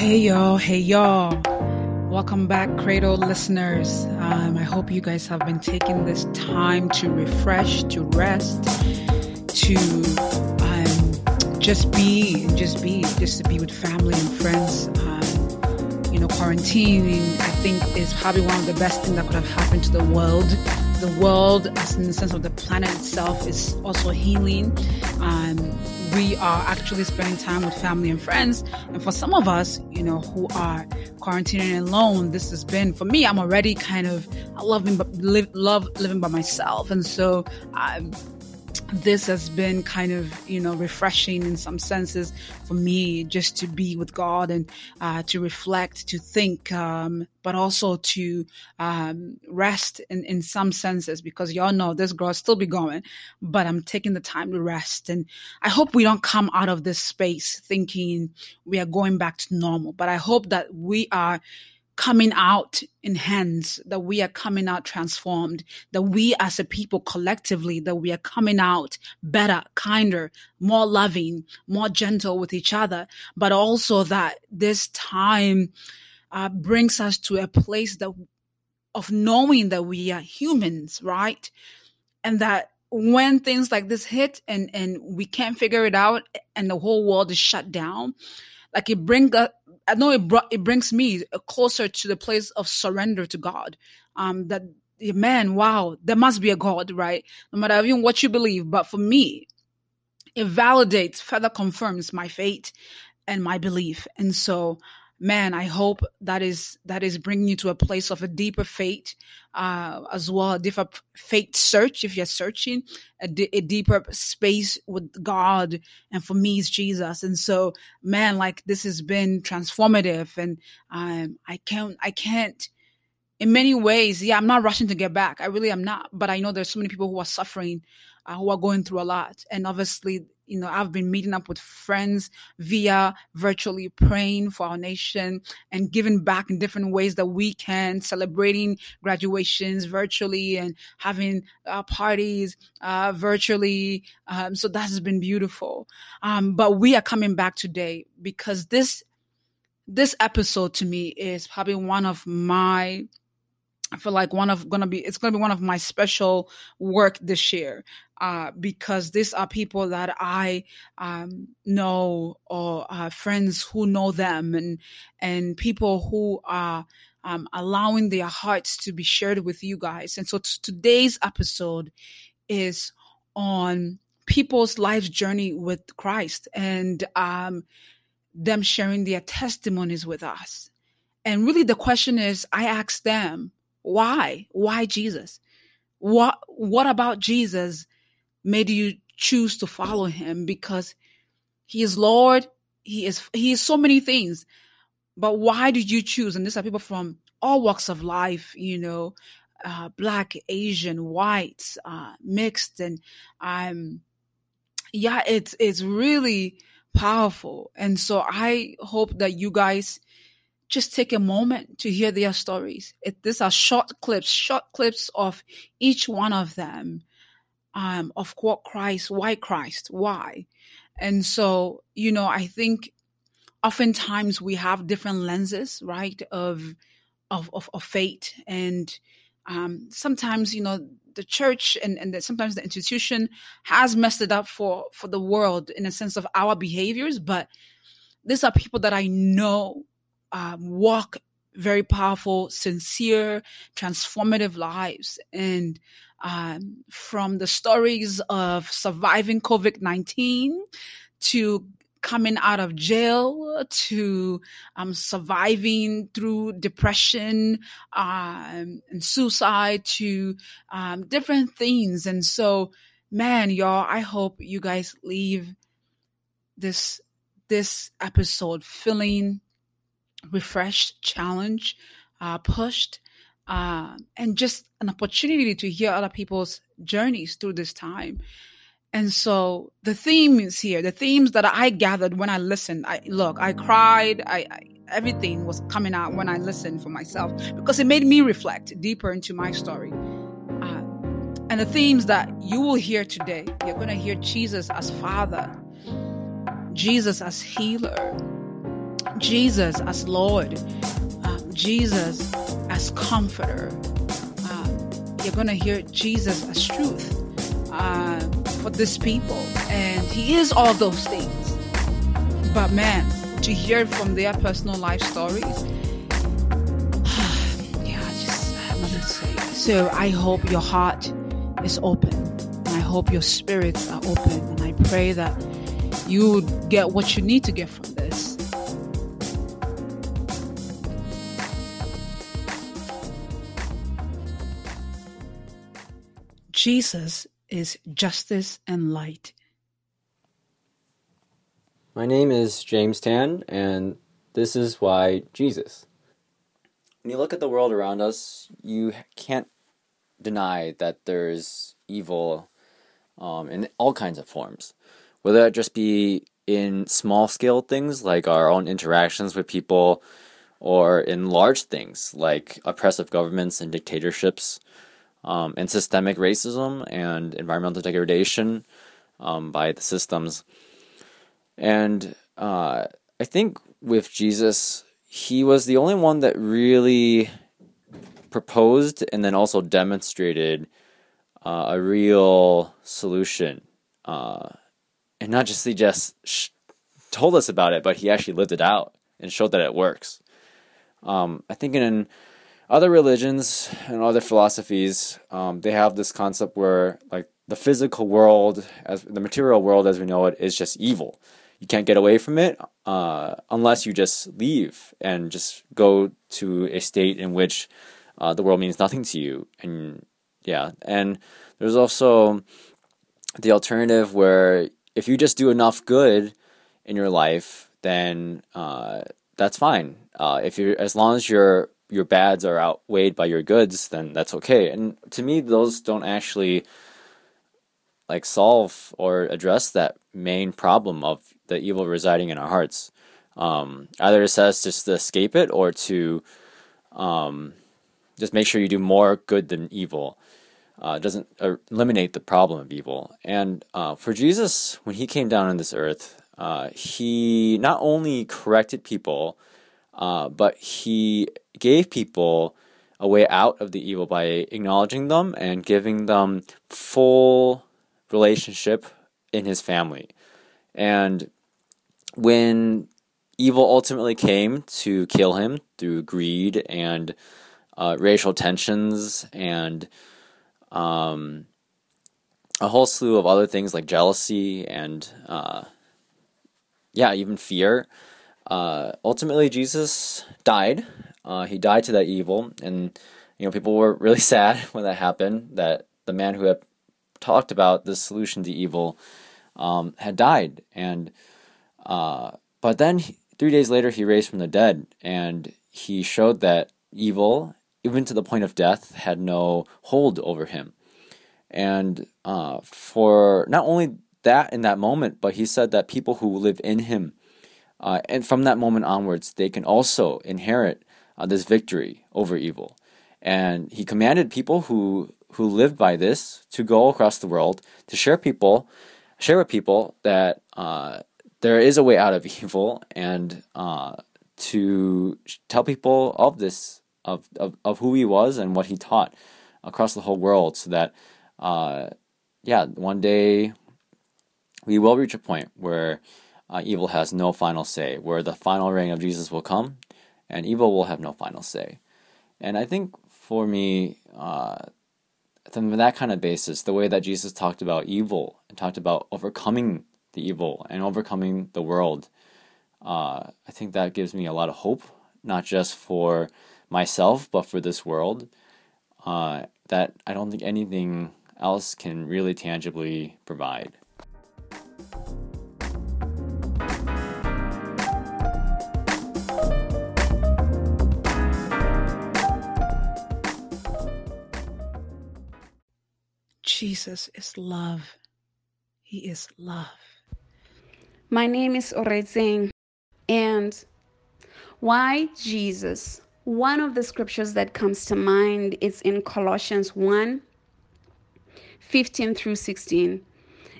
Hey y'all, hey y'all. Welcome back, Cradle listeners. Um, I hope you guys have been taking this time to refresh, to rest, to um, just be, just be, just to be with family and friends. Um, you know, quarantining, I think, is probably one of the best things that could have happened to the world. The world, as in the sense of the planet itself, is also healing. Um, we are actually spending time with family and friends. And for some of us, you know, who are quarantining alone, this has been for me. I'm already kind of I love live, love living by myself, and so um, this has been kind of you know refreshing in some senses for me just to be with god and uh, to reflect to think um, but also to um, rest in, in some senses because y'all know this girl still be going but i'm taking the time to rest. And i hope we don't come out of this space thinking we are going back to normal but i hope that we are coming out in hands, that we are coming out transformed, that we as a people collectively, that we are coming out better, kinder, more loving, more gentle with each other, but also that this time uh, brings us to a place that of knowing that we are humans, right? And that when things like this hit and and we can't figure it out and the whole world is shut down, like it brings us I know it brought it brings me closer to the place of surrender to God. Um, that man, wow, there must be a God, right? No matter even what you believe, but for me, it validates, further confirms my faith and my belief, and so man, I hope that is that is bringing you to a place of a deeper faith, uh, as well, a deeper faith search if you're searching, a, d- a deeper space with God, and for me, it's Jesus. And so, man, like this has been transformative, and um, I can't, I can't. In many ways, yeah, I'm not rushing to get back. I really am not. But I know there's so many people who are suffering, uh, who are going through a lot, and obviously you know, I've been meeting up with friends via virtually praying for our nation and giving back in different ways that we can, celebrating graduations virtually and having uh, parties uh, virtually. Um, so that has been beautiful. Um, but we are coming back today because this this episode to me is probably one of my I feel like one of gonna be it's gonna be one of my special work this year uh, because these are people that I um, know or uh, friends who know them and and people who are um, allowing their hearts to be shared with you guys. And so t- today's episode is on people's life's journey with Christ and um, them sharing their testimonies with us. And really, the question is, I ask them why? Why Jesus? What what about Jesus made you choose to follow him? Because he is Lord, he is he is so many things. But why did you choose? And these are people from all walks of life, you know, uh, black, Asian, white, uh, mixed, and um, yeah, it's it's really powerful. And so I hope that you guys just take a moment to hear their stories. It, these are short clips, short clips of each one of them, um, of what Christ, why Christ, why. And so, you know, I think oftentimes we have different lenses, right, of of of, of faith, and um, sometimes, you know, the church and and the, sometimes the institution has messed it up for for the world in a sense of our behaviors, but these are people that I know um, walk very powerful, sincere, transformative lives. And um, from the stories of surviving COVID 19 to coming out of jail to um, surviving through depression um, and suicide to um, different things. And so, man, y'all, I hope you guys leave this this episode feeling refreshed, challenged, uh, pushed, uh, and just an opportunity to hear other people's journeys through this time. And so the themes here, the themes that I gathered when I listened, I look, I cried, I, I everything was coming out when I listened for myself because it made me reflect deeper into my story. Uh, and the themes that you will hear today, you're going to hear Jesus as Father, Jesus as Healer, Jesus as Lord, um, Jesus as Comforter. Um, you're going to hear Jesus as truth uh, for this people. And He is all those things. But man, to hear from their personal life stories, yeah, just nothing to say. So I hope your heart is open. And I hope your spirits are open. And I pray that you get what you need to get from Jesus is justice and light. My name is James Tan, and this is why Jesus. When you look at the world around us, you can't deny that there's evil um, in all kinds of forms. Whether that just be in small scale things like our own interactions with people, or in large things like oppressive governments and dictatorships, um, and systemic racism and environmental degradation um, by the systems. And uh, I think with Jesus, he was the only one that really proposed and then also demonstrated uh, a real solution. Uh, and not just he just sh- told us about it, but he actually lived it out and showed that it works. Um, I think in other religions and other philosophies, um, they have this concept where like the physical world, as the material world as we know it, is just evil. You can't get away from it uh, unless you just leave and just go to a state in which uh, the world means nothing to you. And yeah, and there's also the alternative where if you just do enough good in your life, then uh, that's fine. Uh, if you, as long as you're your bads are outweighed by your goods, then that's okay. And to me, those don't actually like solve or address that main problem of the evil residing in our hearts. Um, either it says just to escape it or to um, just make sure you do more good than evil. Uh, doesn't uh, eliminate the problem of evil. And uh, for Jesus, when he came down on this earth, uh, he not only corrected people uh, but he gave people a way out of the evil by acknowledging them and giving them full relationship in his family. And when evil ultimately came to kill him through greed and uh, racial tensions and um, a whole slew of other things like jealousy and uh, yeah, even fear. Uh, ultimately, Jesus died. Uh, he died to that evil, and you know people were really sad when that happened. That the man who had talked about the solution to evil um, had died, and uh, but then he, three days later he raised from the dead, and he showed that evil, even to the point of death, had no hold over him. And uh, for not only that in that moment, but he said that people who live in him uh, and from that moment onwards, they can also inherit uh, this victory over evil. And he commanded people who who lived by this to go across the world to share people, share with people that uh, there is a way out of evil, and uh, to tell people of this of, of of who he was and what he taught across the whole world, so that uh, yeah, one day we will reach a point where uh, evil has no final say, where the final reign of Jesus will come, and evil will have no final say. And I think for me, uh, from that kind of basis, the way that Jesus talked about evil and talked about overcoming the evil and overcoming the world, uh, I think that gives me a lot of hope, not just for myself, but for this world. Uh, that I don't think anything else can really tangibly provide. Jesus is love. He is love. My name is Orezeng, and why Jesus? One of the scriptures that comes to mind is in Colossians 1 15 through 16.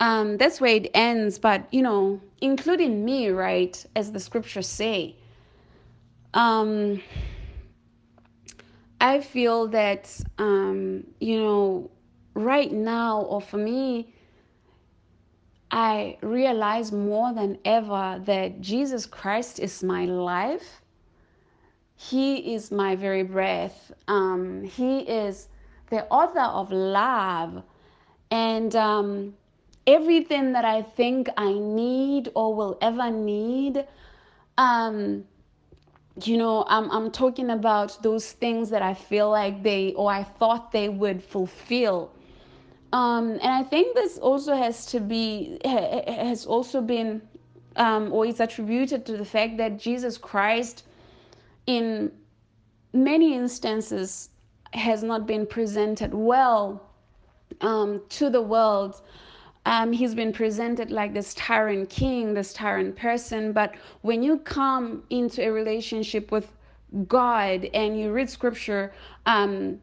Um, that's where it ends, but you know, including me, right, as the scriptures say. Um, I feel that, um, you know, right now, or for me, I realize more than ever that Jesus Christ is my life. He is my very breath. Um, he is the author of love. And um, everything that I think I need or will ever need, um, you know, I'm, I'm talking about those things that I feel like they or I thought they would fulfill. Um, and I think this also has to be, has also been, um, or is attributed to the fact that Jesus Christ, in many instances, has not been presented well um, to the world. Um, he's been presented like this tyrant king, this tyrant person. But when you come into a relationship with God and you read scripture um,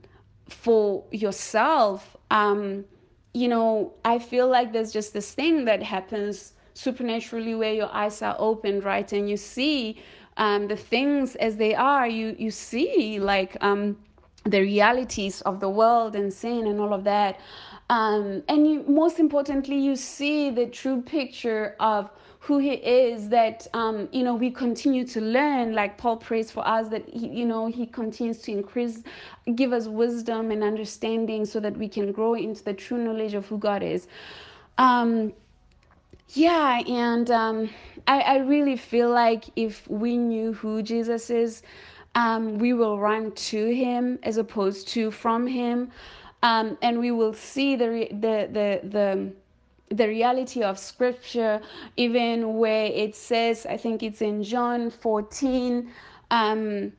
for yourself, um, you know, I feel like there's just this thing that happens supernaturally where your eyes are opened, right? And you see um, the things as they are. You you see like um, the realities of the world and sin and all of that. Um, and you, most importantly, you see the true picture of who he is that um, you know we continue to learn like paul prays for us that he, you know he continues to increase give us wisdom and understanding so that we can grow into the true knowledge of who god is. Um, yeah and um, I, I really feel like if we knew who jesus is um, we will run to him as opposed to from him um, and we will see the the the the the reality of scripture even where it says i think it's in john 14 um,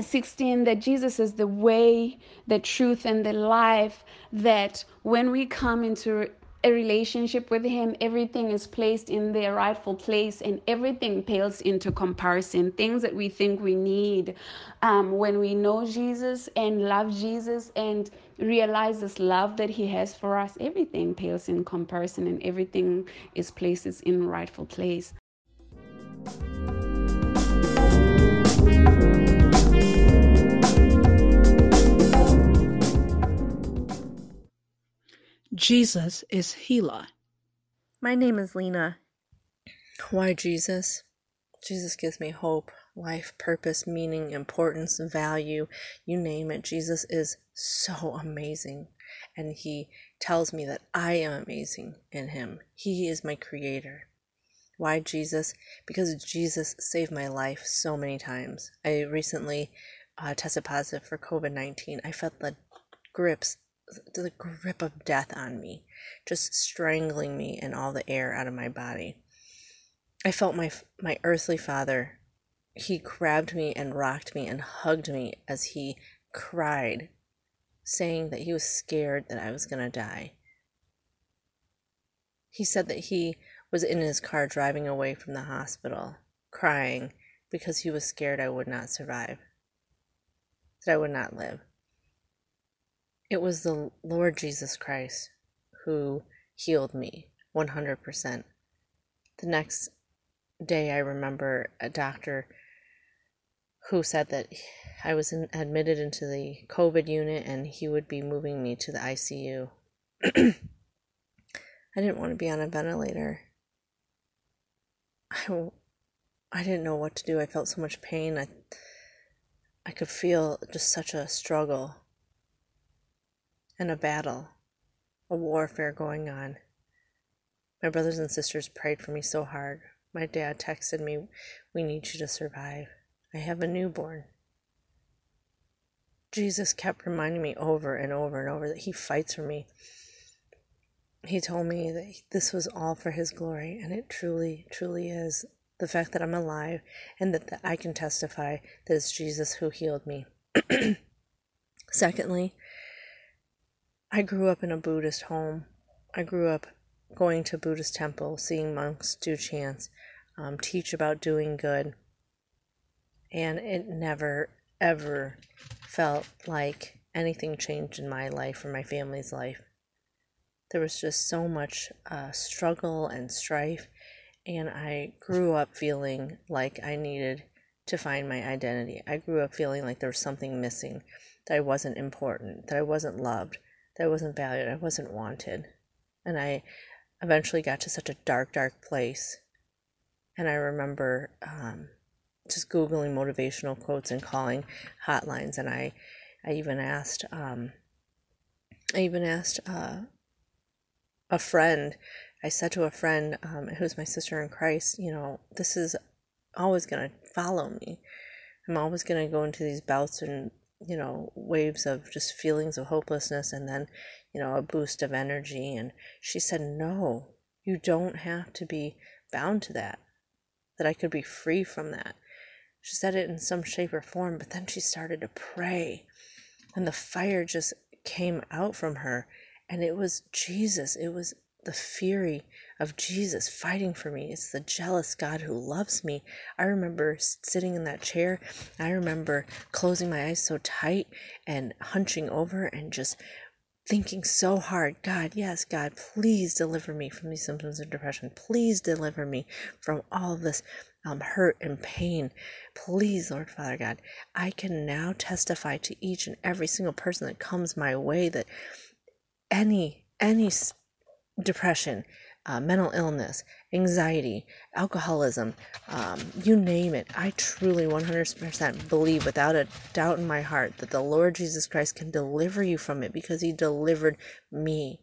16 that jesus is the way the truth and the life that when we come into a relationship with him everything is placed in their rightful place and everything pales into comparison things that we think we need um, when we know jesus and love jesus and realize this love that he has for us everything pales in comparison and everything is places in rightful place Jesus is healer. My name is Lena. Why Jesus? Jesus gives me hope, life, purpose, meaning, importance, value, you name it. Jesus is so amazing. And He tells me that I am amazing in Him. He is my creator. Why Jesus? Because Jesus saved my life so many times. I recently uh, tested positive for COVID 19. I felt the grips the grip of death on me, just strangling me and all the air out of my body. I felt my my earthly father. He grabbed me and rocked me and hugged me as he cried, saying that he was scared that I was going to die. He said that he was in his car driving away from the hospital, crying because he was scared I would not survive, that I would not live. It was the Lord Jesus Christ who healed me 100%. The next day, I remember a doctor who said that I was in, admitted into the COVID unit and he would be moving me to the ICU. I didn't want to be on a ventilator. I, I didn't know what to do. I felt so much pain. I, I could feel just such a struggle and a battle, a warfare going on. My brothers and sisters prayed for me so hard. My dad texted me, We need you to survive. I have a newborn. Jesus kept reminding me over and over and over that He fights for me. he told me that this was all for his glory, and it truly, truly is. The fact that I'm alive and that, that I can testify that it's Jesus who healed me. Secondly, I grew up in a Buddhist home. I grew up going to Buddhist temple, seeing monks do chants, um, teach about doing good, and it never ever felt like anything changed in my life or my family's life. There was just so much uh, struggle and strife, and I grew up feeling like I needed to find my identity. I grew up feeling like there was something missing, that I wasn't important, that I wasn't loved, that I wasn't valued, I wasn't wanted. And I eventually got to such a dark, dark place. And I remember um, just googling motivational quotes and calling hotlines and i i even asked um i even asked uh a friend i said to a friend um who's my sister in christ you know this is always going to follow me i'm always going to go into these bouts and you know waves of just feelings of hopelessness and then you know a boost of energy and she said no you don't have to be bound to that that i could be free from that she said it in some shape or form, but then she started to pray, and the fire just came out from her, and it was Jesus. It was the fury of Jesus fighting for me. It's the jealous God who loves me. I remember sitting in that chair. I remember closing my eyes so tight and hunching over and just thinking so hard God, yes, God, please deliver me from these symptoms of depression. Please deliver me from all this um, hurt and pain. Please, Lord Father God, I can now testify to each and every single person that comes my way that any any depression, uh, mental illness, anxiety, alcoholism, um, you name it. I truly 100% believe without a doubt in my heart that the Lord Jesus Christ can deliver you from it because he delivered me.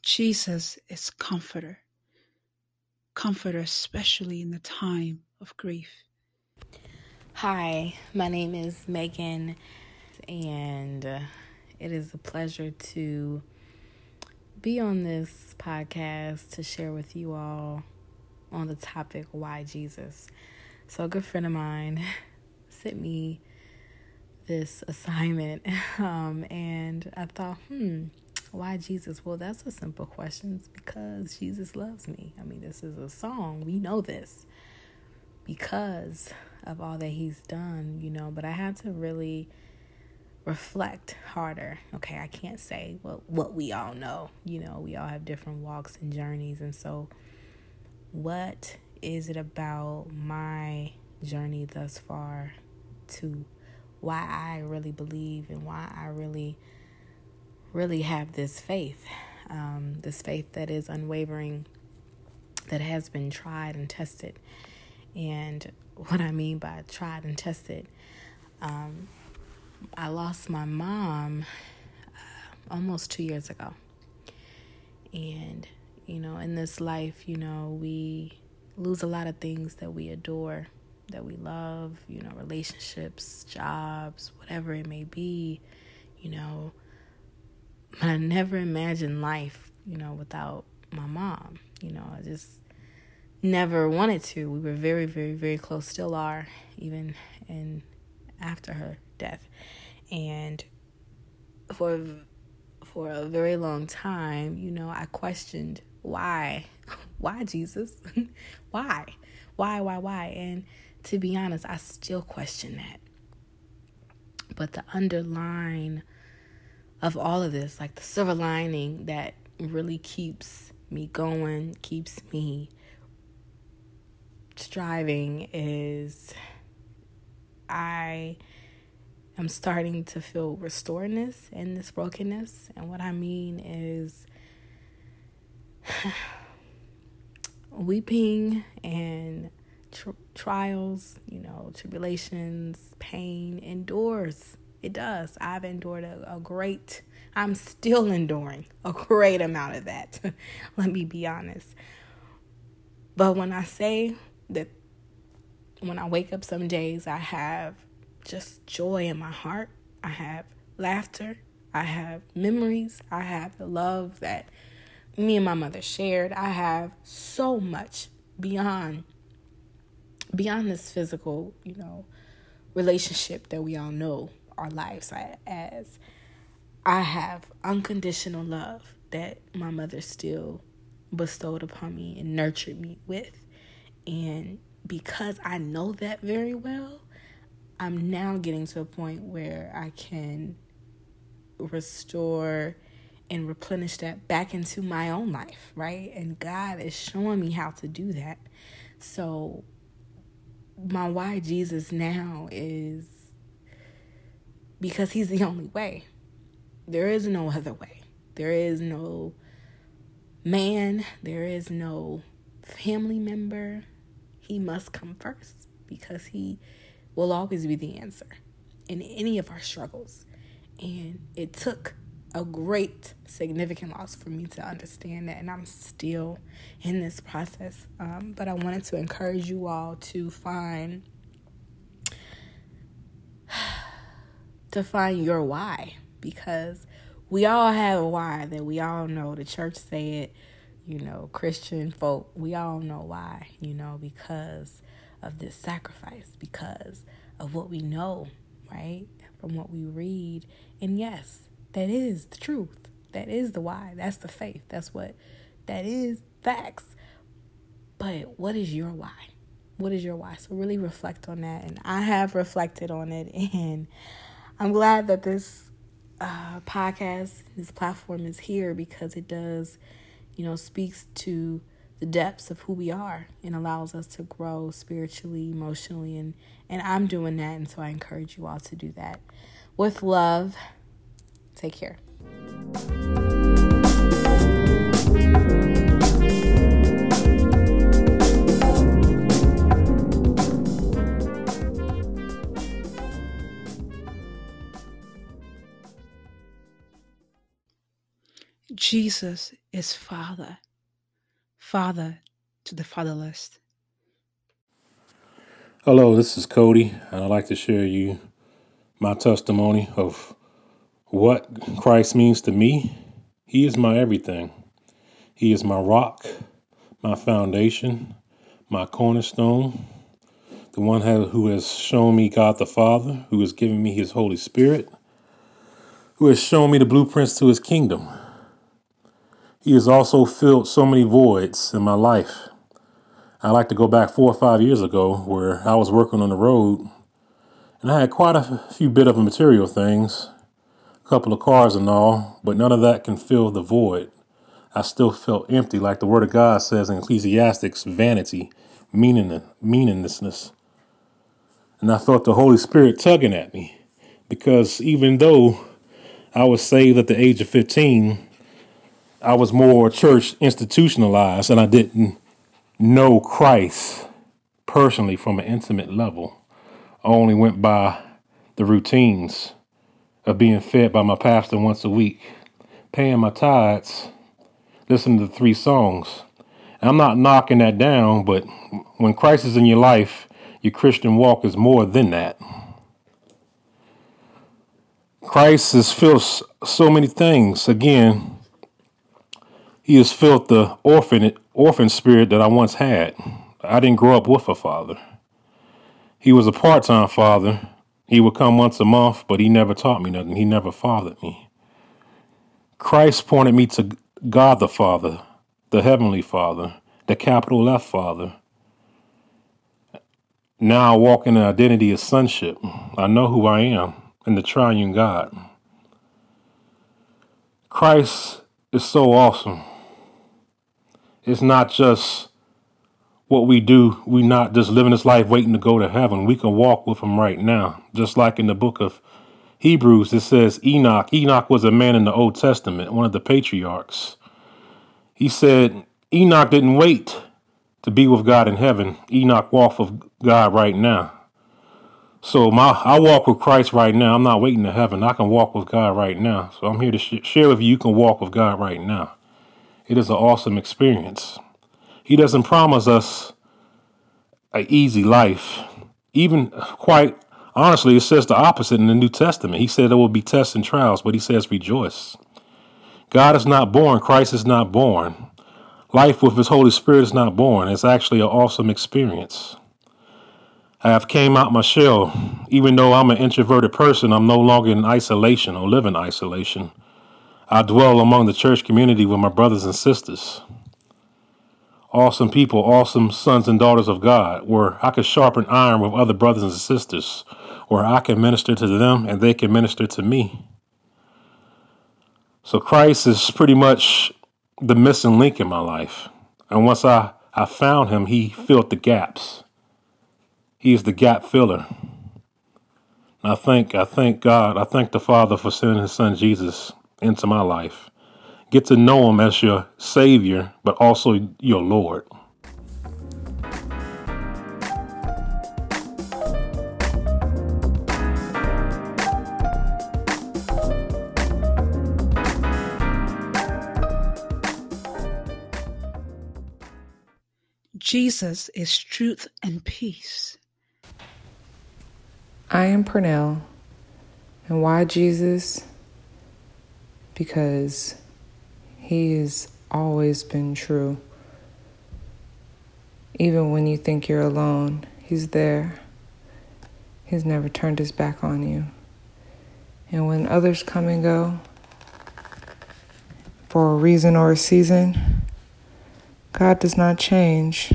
Jesus is comforter. Comforter, especially in the time of grief. Hi, my name is Megan, and uh, it is a pleasure to be on this podcast to share with you all on the topic why Jesus. So, a good friend of mine sent me this assignment, um, and I thought, hmm, why Jesus? Well, that's a simple question. It's because Jesus loves me. I mean, this is a song. We know this because of all that he's done, you know, but I had to really reflect harder. Okay, I can't say what what we all know. You know, we all have different walks and journeys and so what is it about my journey thus far to why I really believe and why I really really have this faith, um, this faith that is unwavering, that has been tried and tested. And what I mean by tried and tested, um, I lost my mom uh, almost two years ago. And, you know, in this life, you know, we lose a lot of things that we adore, that we love, you know, relationships, jobs, whatever it may be, you know, I never imagined life, you know, without my mom. You know, I just never wanted to. We were very, very, very close, still are, even in after her death. And for for a very long time, you know, I questioned why, why Jesus, why, why, why, why, and to be honest, I still question that. But the underlying of all of this, like the silver lining that really keeps me going, keeps me striving is I am starting to feel restoredness in this brokenness. And what I mean is weeping and tr- trials, you know, tribulations, pain endures it does. I've endured a, a great, I'm still enduring a great amount of that. Let me be honest. But when I say that when I wake up some days, I have just joy in my heart, I have laughter, I have memories, I have the love that me and my mother shared. I have so much beyond beyond this physical, you know, relationship that we all know our lives as. I have unconditional love that my mother still bestowed upon me and nurtured me with. And because I know that very well, I'm now getting to a point where I can restore and replenish that back into my own life, right? And God is showing me how to do that. So, my why Jesus now is because He's the only way. There is no other way. There is no man, there is no family member. He must come first because He will always be the answer in any of our struggles. And it took a great significant loss for me to understand that and i'm still in this process um, but i wanted to encourage you all to find to find your why because we all have a why that we all know the church said you know christian folk we all know why you know because of this sacrifice because of what we know right from what we read and yes that is the truth. That is the why. That's the faith. That's what that is facts. But what is your why? What is your why? So really reflect on that. And I have reflected on it. And I'm glad that this uh, podcast, this platform is here because it does, you know, speaks to the depths of who we are and allows us to grow spiritually, emotionally, and and I'm doing that, and so I encourage you all to do that with love. Take care. Jesus is Father, Father to the fatherless. Hello, this is Cody, and I'd like to share you my testimony of what Christ means to me. He is my everything. He is my rock, my foundation, my cornerstone, the one who has shown me God the Father, who has given me his Holy Spirit, who has shown me the blueprints to his kingdom. He has also filled so many voids in my life. I like to go back four or five years ago where I was working on the road and I had quite a few bit of material things a couple of cars and all, but none of that can fill the void. I still felt empty, like the Word of God says in Ecclesiastics vanity, meaning, meaninglessness. And I felt the Holy Spirit tugging at me because even though I was saved at the age of 15, I was more church institutionalized and I didn't know Christ personally from an intimate level. I only went by the routines of being fed by my pastor once a week, paying my tithes, listening to three songs. And I'm not knocking that down, but when Christ is in your life, your Christian walk is more than that. Christ has filled so many things. Again, he has filled the orphan orphan spirit that I once had. I didn't grow up with a father. He was a part-time father he would come once a month, but he never taught me nothing. He never fathered me. Christ pointed me to God the Father, the Heavenly Father, the capital F Father. Now I walk in the identity of sonship. I know who I am in the triune God. Christ is so awesome. It's not just what we do, we not just living this life waiting to go to heaven. We can walk with him right now. Just like in the book of Hebrews, it says Enoch. Enoch was a man in the Old Testament, one of the patriarchs. He said Enoch didn't wait to be with God in heaven. Enoch walked with God right now. So my I walk with Christ right now. I'm not waiting to heaven. I can walk with God right now. So I'm here to sh- share with you. You can walk with God right now. It is an awesome experience. He doesn't promise us an easy life. Even quite honestly, it says the opposite in the New Testament. He said there will be tests and trials, but he says rejoice. God is not born, Christ is not born. Life with his Holy Spirit is not born. It's actually an awesome experience. I have came out my shell. Even though I'm an introverted person, I'm no longer in isolation or live in isolation. I dwell among the church community with my brothers and sisters. Awesome people, awesome sons and daughters of God, where I can sharpen iron with other brothers and sisters, where I can minister to them and they can minister to me. So Christ is pretty much the missing link in my life. And once I, I found him, he filled the gaps. He is the gap filler. I thank I thank God, I thank the Father for sending his son Jesus into my life. Get to know him as your savior, but also your Lord. Jesus is truth and peace. I am Pernell. And why Jesus? Because he has always been true. Even when you think you're alone, he's there. He's never turned his back on you. And when others come and go, for a reason or a season, God does not change.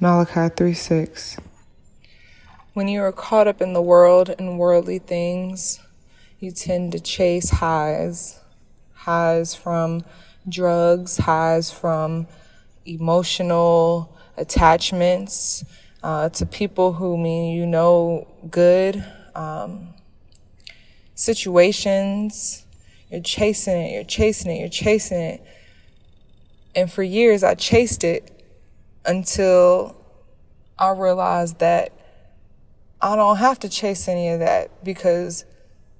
Malachi 3 6. When you are caught up in the world and worldly things, you tend to chase highs. Highs from drugs, highs from emotional attachments uh, to people who mean you know good, um, situations. You're chasing it, you're chasing it, you're chasing it and for years, I chased it until I realized that I don't have to chase any of that because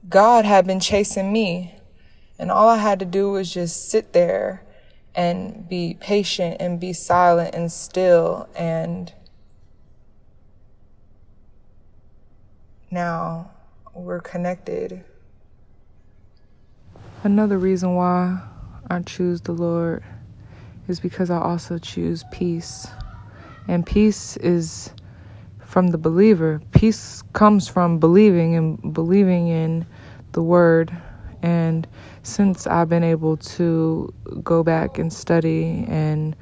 God had been chasing me. And all I had to do was just sit there and be patient and be silent and still. And now we're connected. Another reason why I choose the Lord is because I also choose peace. And peace is from the believer. Peace comes from believing and believing in the word. And since I've been able to go back and study and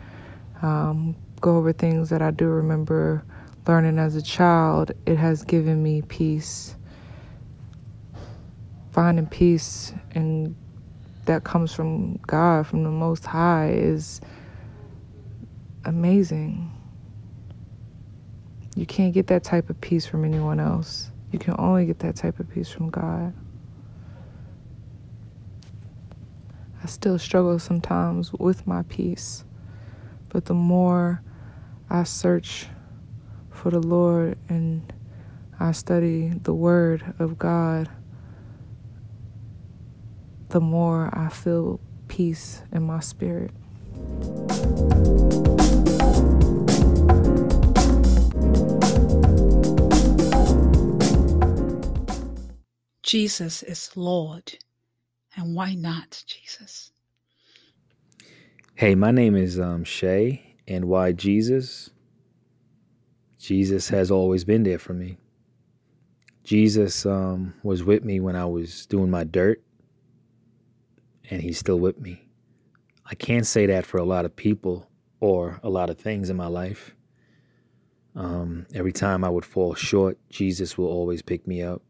um, go over things that I do remember learning as a child, it has given me peace. Finding peace and that comes from God, from the Most High, is amazing. You can't get that type of peace from anyone else. You can only get that type of peace from God. I still struggle sometimes with my peace, but the more I search for the Lord and I study the Word of God, the more I feel peace in my spirit. Jesus is Lord. And why not Jesus? Hey, my name is um, Shay, and why Jesus? Jesus has always been there for me. Jesus um, was with me when I was doing my dirt and he's still with me. I can't say that for a lot of people or a lot of things in my life. Um, every time I would fall short, Jesus will always pick me up.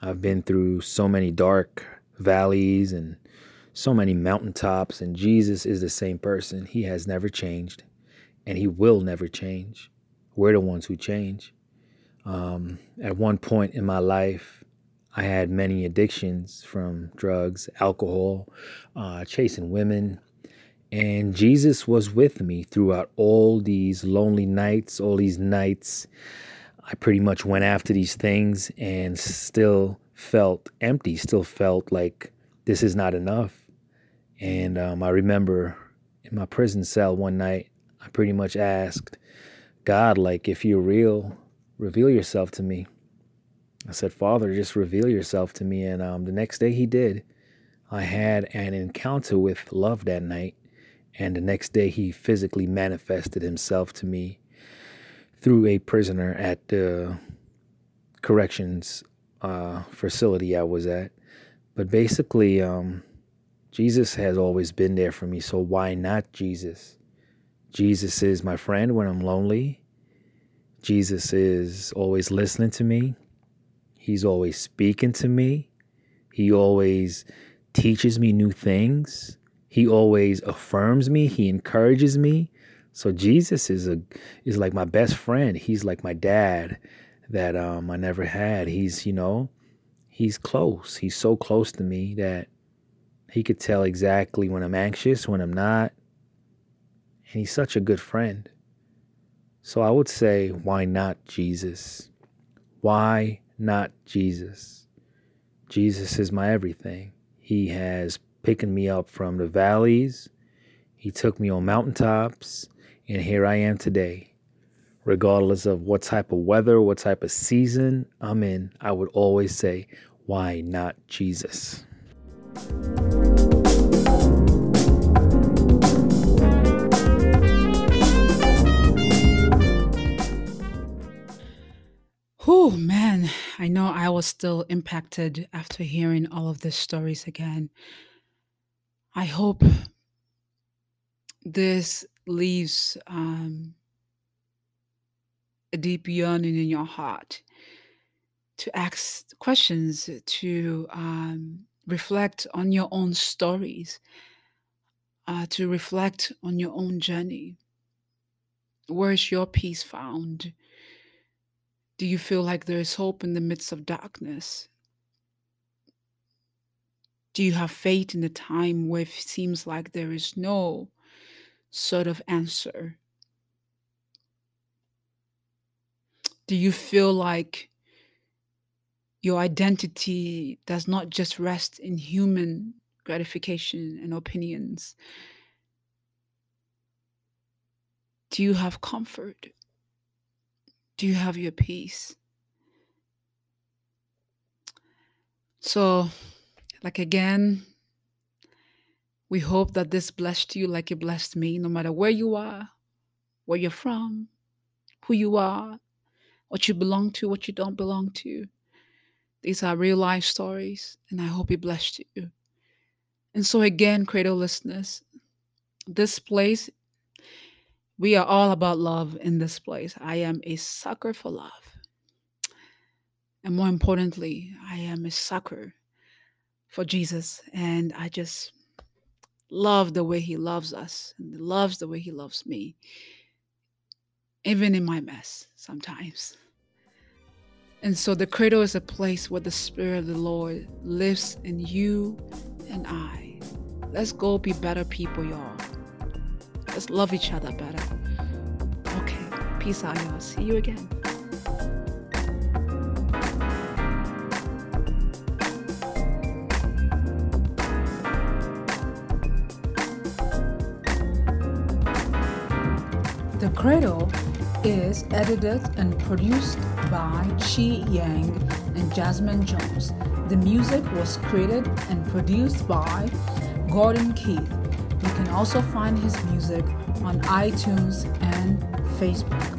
I've been through so many dark valleys and so many mountaintops, and Jesus is the same person. He has never changed, and He will never change. We're the ones who change. Um, at one point in my life, I had many addictions from drugs, alcohol, uh, chasing women. And Jesus was with me throughout all these lonely nights, all these nights. I pretty much went after these things and still felt empty, still felt like this is not enough. And um, I remember in my prison cell one night, I pretty much asked God, like, if you're real, reveal yourself to me. I said, Father, just reveal yourself to me. And um, the next day he did. I had an encounter with love that night. And the next day he physically manifested himself to me through a prisoner at the corrections uh, facility I was at. But basically, um, Jesus has always been there for me. So why not Jesus? Jesus is my friend when I'm lonely. Jesus is always listening to me. He's always speaking to me. He always teaches me new things. He always affirms me. He encourages me. So Jesus is a is like my best friend. He's like my dad that um, I never had. He's you know, he's close. He's so close to me that he could tell exactly when I'm anxious, when I'm not. And he's such a good friend. So I would say, why not Jesus? Why not Jesus? Jesus is my everything. He has picked me up from the valleys, He took me on mountaintops, and here I am today. Regardless of what type of weather, what type of season I'm in, I would always say, why not Jesus? Oh man, I know I was still impacted after hearing all of these stories again. I hope this leaves um, a deep yearning in your heart to ask questions, to um, reflect on your own stories, uh, to reflect on your own journey. Where is your peace found? Do you feel like there is hope in the midst of darkness? Do you have faith in the time where it seems like there is no sort of answer? Do you feel like your identity does not just rest in human gratification and opinions? Do you have comfort? Do you have your peace? So, like again, we hope that this blessed you like it blessed me, no matter where you are, where you're from, who you are, what you belong to, what you don't belong to. These are real life stories, and I hope it blessed you. And so, again, Cradle listeners, this place, we are all about love in this place. I am a sucker for love. And more importantly, I am a sucker for Jesus. And I just love the way he loves us and loves the way he loves me, even in my mess sometimes. And so the cradle is a place where the Spirit of the Lord lives in you and I. Let's go be better people, y'all. Let's love each other better. Okay, peace out, y'all. See you again. Cradle is edited and produced by Chi Yang and Jasmine Jones. The music was created and produced by Gordon Keith. You can also find his music on iTunes and Facebook.